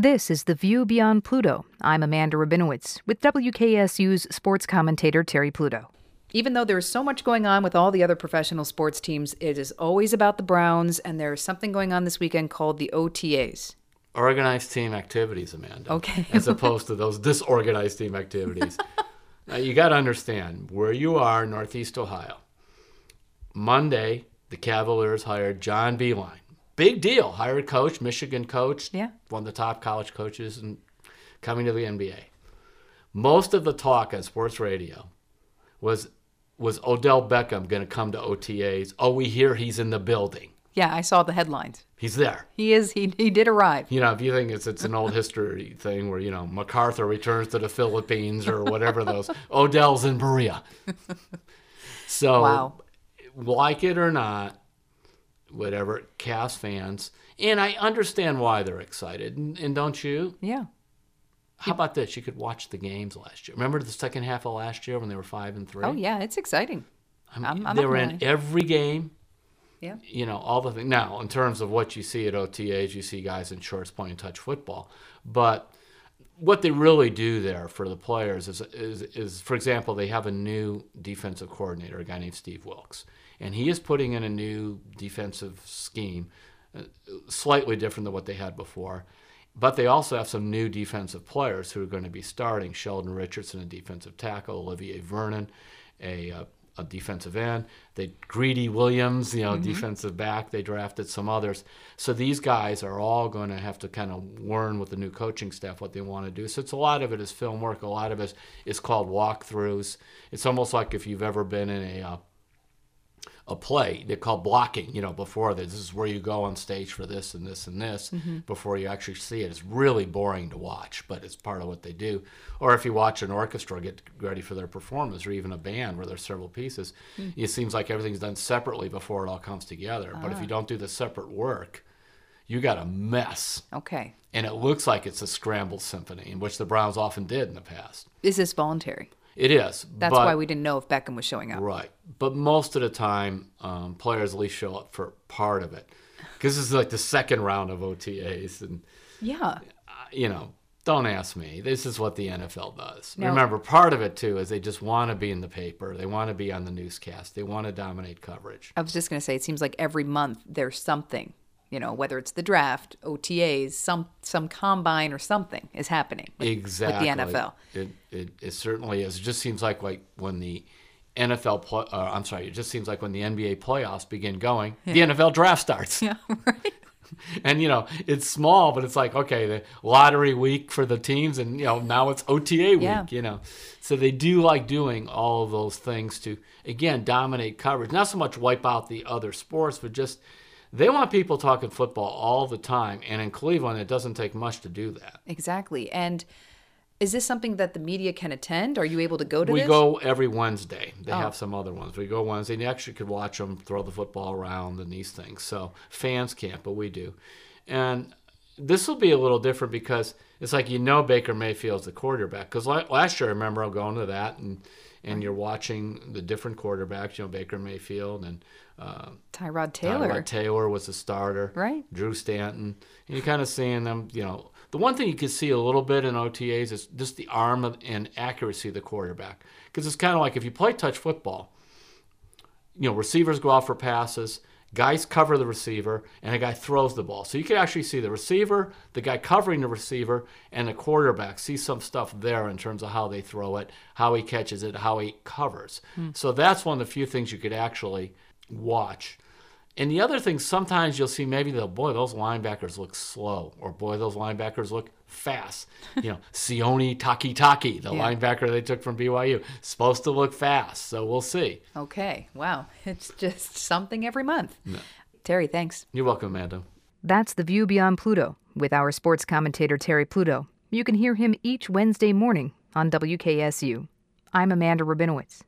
This is The View Beyond Pluto. I'm Amanda Rabinowitz with WKSU's sports commentator Terry Pluto. Even though there's so much going on with all the other professional sports teams, it is always about the Browns, and there's something going on this weekend called the OTAs. Organized team activities, Amanda. Okay. as opposed to those disorganized team activities. now, you got to understand where you are, Northeast Ohio. Monday, the Cavaliers hired John Beilein big deal. Hired coach, Michigan coach, Yeah. one of the top college coaches, and coming to the NBA. Most of the talk on sports radio was was Odell Beckham going to come to OTAs? Oh, we hear he's in the building. Yeah, I saw the headlines. He's there. He is. He, he did arrive. You know, if you think it's it's an old history thing where you know MacArthur returns to the Philippines or whatever those Odell's in Berea. So, Wow. like it or not, whatever, Cavs fans, and I understand why they're excited, and, and don't you? Yeah. How about this? You could watch the games last year. Remember the second half of last year when they were five and three? Oh, yeah, it's exciting. I mean, I'm- I'm they were in every game. Yeah. You know all the things. Now, in terms of what you see at OTAs, you see guys in shorts playing touch football, but what they really do there for the players is, is, is, for example, they have a new defensive coordinator, a guy named Steve Wilks, and he is putting in a new defensive scheme, uh, slightly different than what they had before. But they also have some new defensive players who are going to be starting. Sheldon Richardson, a defensive tackle, Olivier Vernon, a, uh, a defensive end. They Greedy Williams, you know, defensive back. They drafted some others. So these guys are all going to have to kind of learn with the new coaching staff what they want to do. So it's a lot of it is film work. A lot of it is called walkthroughs. It's almost like if you've ever been in a uh, a play. They're called blocking, you know, before this. This is where you go on stage for this and this and this mm-hmm. before you actually see it. It's really boring to watch, but it's part of what they do. Or if you watch an orchestra get ready for their performance, or even a band where there's several pieces, mm. it seems like everything's done separately before it all comes together. But if you ah. don't do the separate work, you got a mess. Okay. And it looks like it's a scrambled symphony, in which the Browns often did in the past. Is this voluntary? It is. That's but- why we didn't know if Beckham was showing up. Right. But most of the time, um, players at least show up for part of it. Because this is like the second round of OTAs. And, Yeah. uh, you know, don't ask me. This is what the NFL does. No. Remember, part of it, too, is they just want to be in the paper. They want to be on the newscast. They want to dominate coverage. I was just going to say, it seems like every month there's something, you know, whether it's the draft, OTAs, some some combine or something is happening with, exactly. with the NFL. It, it, it certainly is. It just seems like, like when the NFL, play, uh, I'm sorry, it just seems like when the NBA playoffs begin going, the NFL draft starts. Yeah, right. And you know, it's small, but it's like okay, the lottery week for the teams, and you know now it's OTA week. Yeah. You know, so they do like doing all of those things to again dominate coverage. Not so much wipe out the other sports, but just they want people talking football all the time. And in Cleveland, it doesn't take much to do that. Exactly. And is this something that the media can attend? Are you able to go to We this? go every Wednesday. They Oh. have some other ones. We go Wednesday, and you actually could watch them throw the football around and these things. So fans can't, but we do. And this will be a little different because it's like you know Baker Mayfield's the quarterback. Because last year, I remember going to that, and and you're watching the different quarterbacks. You know Baker Mayfield and uh, Tyrod Taylor. Tyrod Taylor was the starter. Right. Drew Stanton. And you're kind of seeing them, you know. The one thing you can see a little bit in OTAs is just the arm of- and accuracy of the quarterback. Because it's kind of like if you play touch football, you know, receivers go out for passes, guys cover the receiver, and a guy throws the ball. So you can actually see the receiver, the guy covering the receiver, and the quarterback. See some stuff there in terms of how they throw it, how he catches it, how he covers. Hmm. So that's one of the few things you could actually watch. And the other thing, sometimes you'll see maybe the boy, those linebackers look slow, or boy, those linebackers look fast. You know, Sione Takitaki, the Yeah. linebacker they took from BYU, supposed to look fast. So we'll see. Okay. Wow. It's just something every month. Terry, thanks. You're welcome, Amanda. That's The View Beyond Pluto with our sports commentator Terry Pluto. You can hear him each Wednesday morning on WKSU. I'm Amanda Rabinowitz.